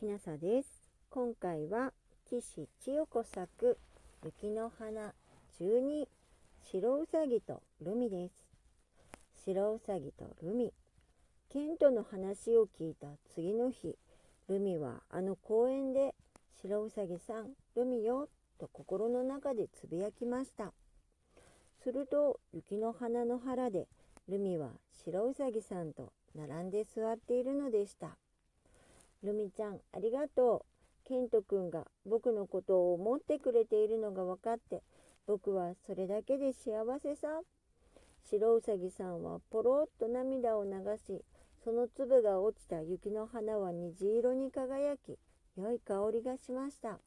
きなさです。今回は岸千代子作雪の花12白うさぎとルミです。白うさぎとルミ。ケントの話を聞いた次の日、ルミはあの公園で白うさぎさん、ルミよと心の中でつぶやきました。すると雪の花の腹でルミは白うさぎさんと並んで座っているのでした。ルミちゃん、ありがとう。ケント君が僕のことを思ってくれているのが分かって、僕はそれだけで幸せさ。白うさぎさんはポロッと涙を流し、その粒が落ちた雪の花は虹色に輝き、良い香りがしました。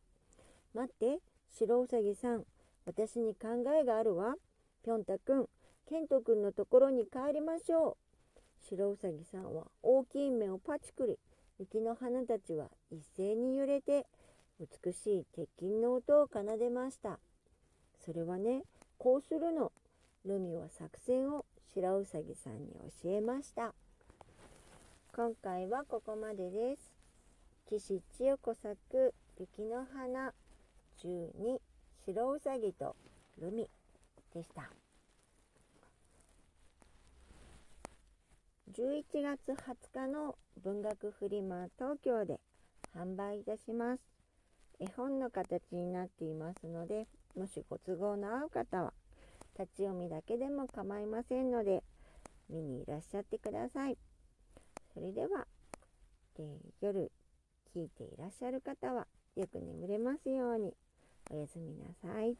待って、白うさぎさん、私に考えがあるわ。ぴょんたくん、ケントくんのところに帰りましょう。白うさぎさんは大きい目をパチクリ、雪の花たちは一斉に揺れて美しい鉄筋の音を奏でました。それはね、こうするの。ルミは作戦を白うさぎさんに教えました。今回はここまでです。岸千代子作雪の花12白うさぎとルミでした。11月20日の文学フリマ東京で販売いたします。絵本の形になっていますので、もしご都合の合う方は、立ち読みだけでも構いませんので、見にいらっしゃってください。それでは、えー、夜聞いていらっしゃる方は、よく眠れますように、おやすみなさい。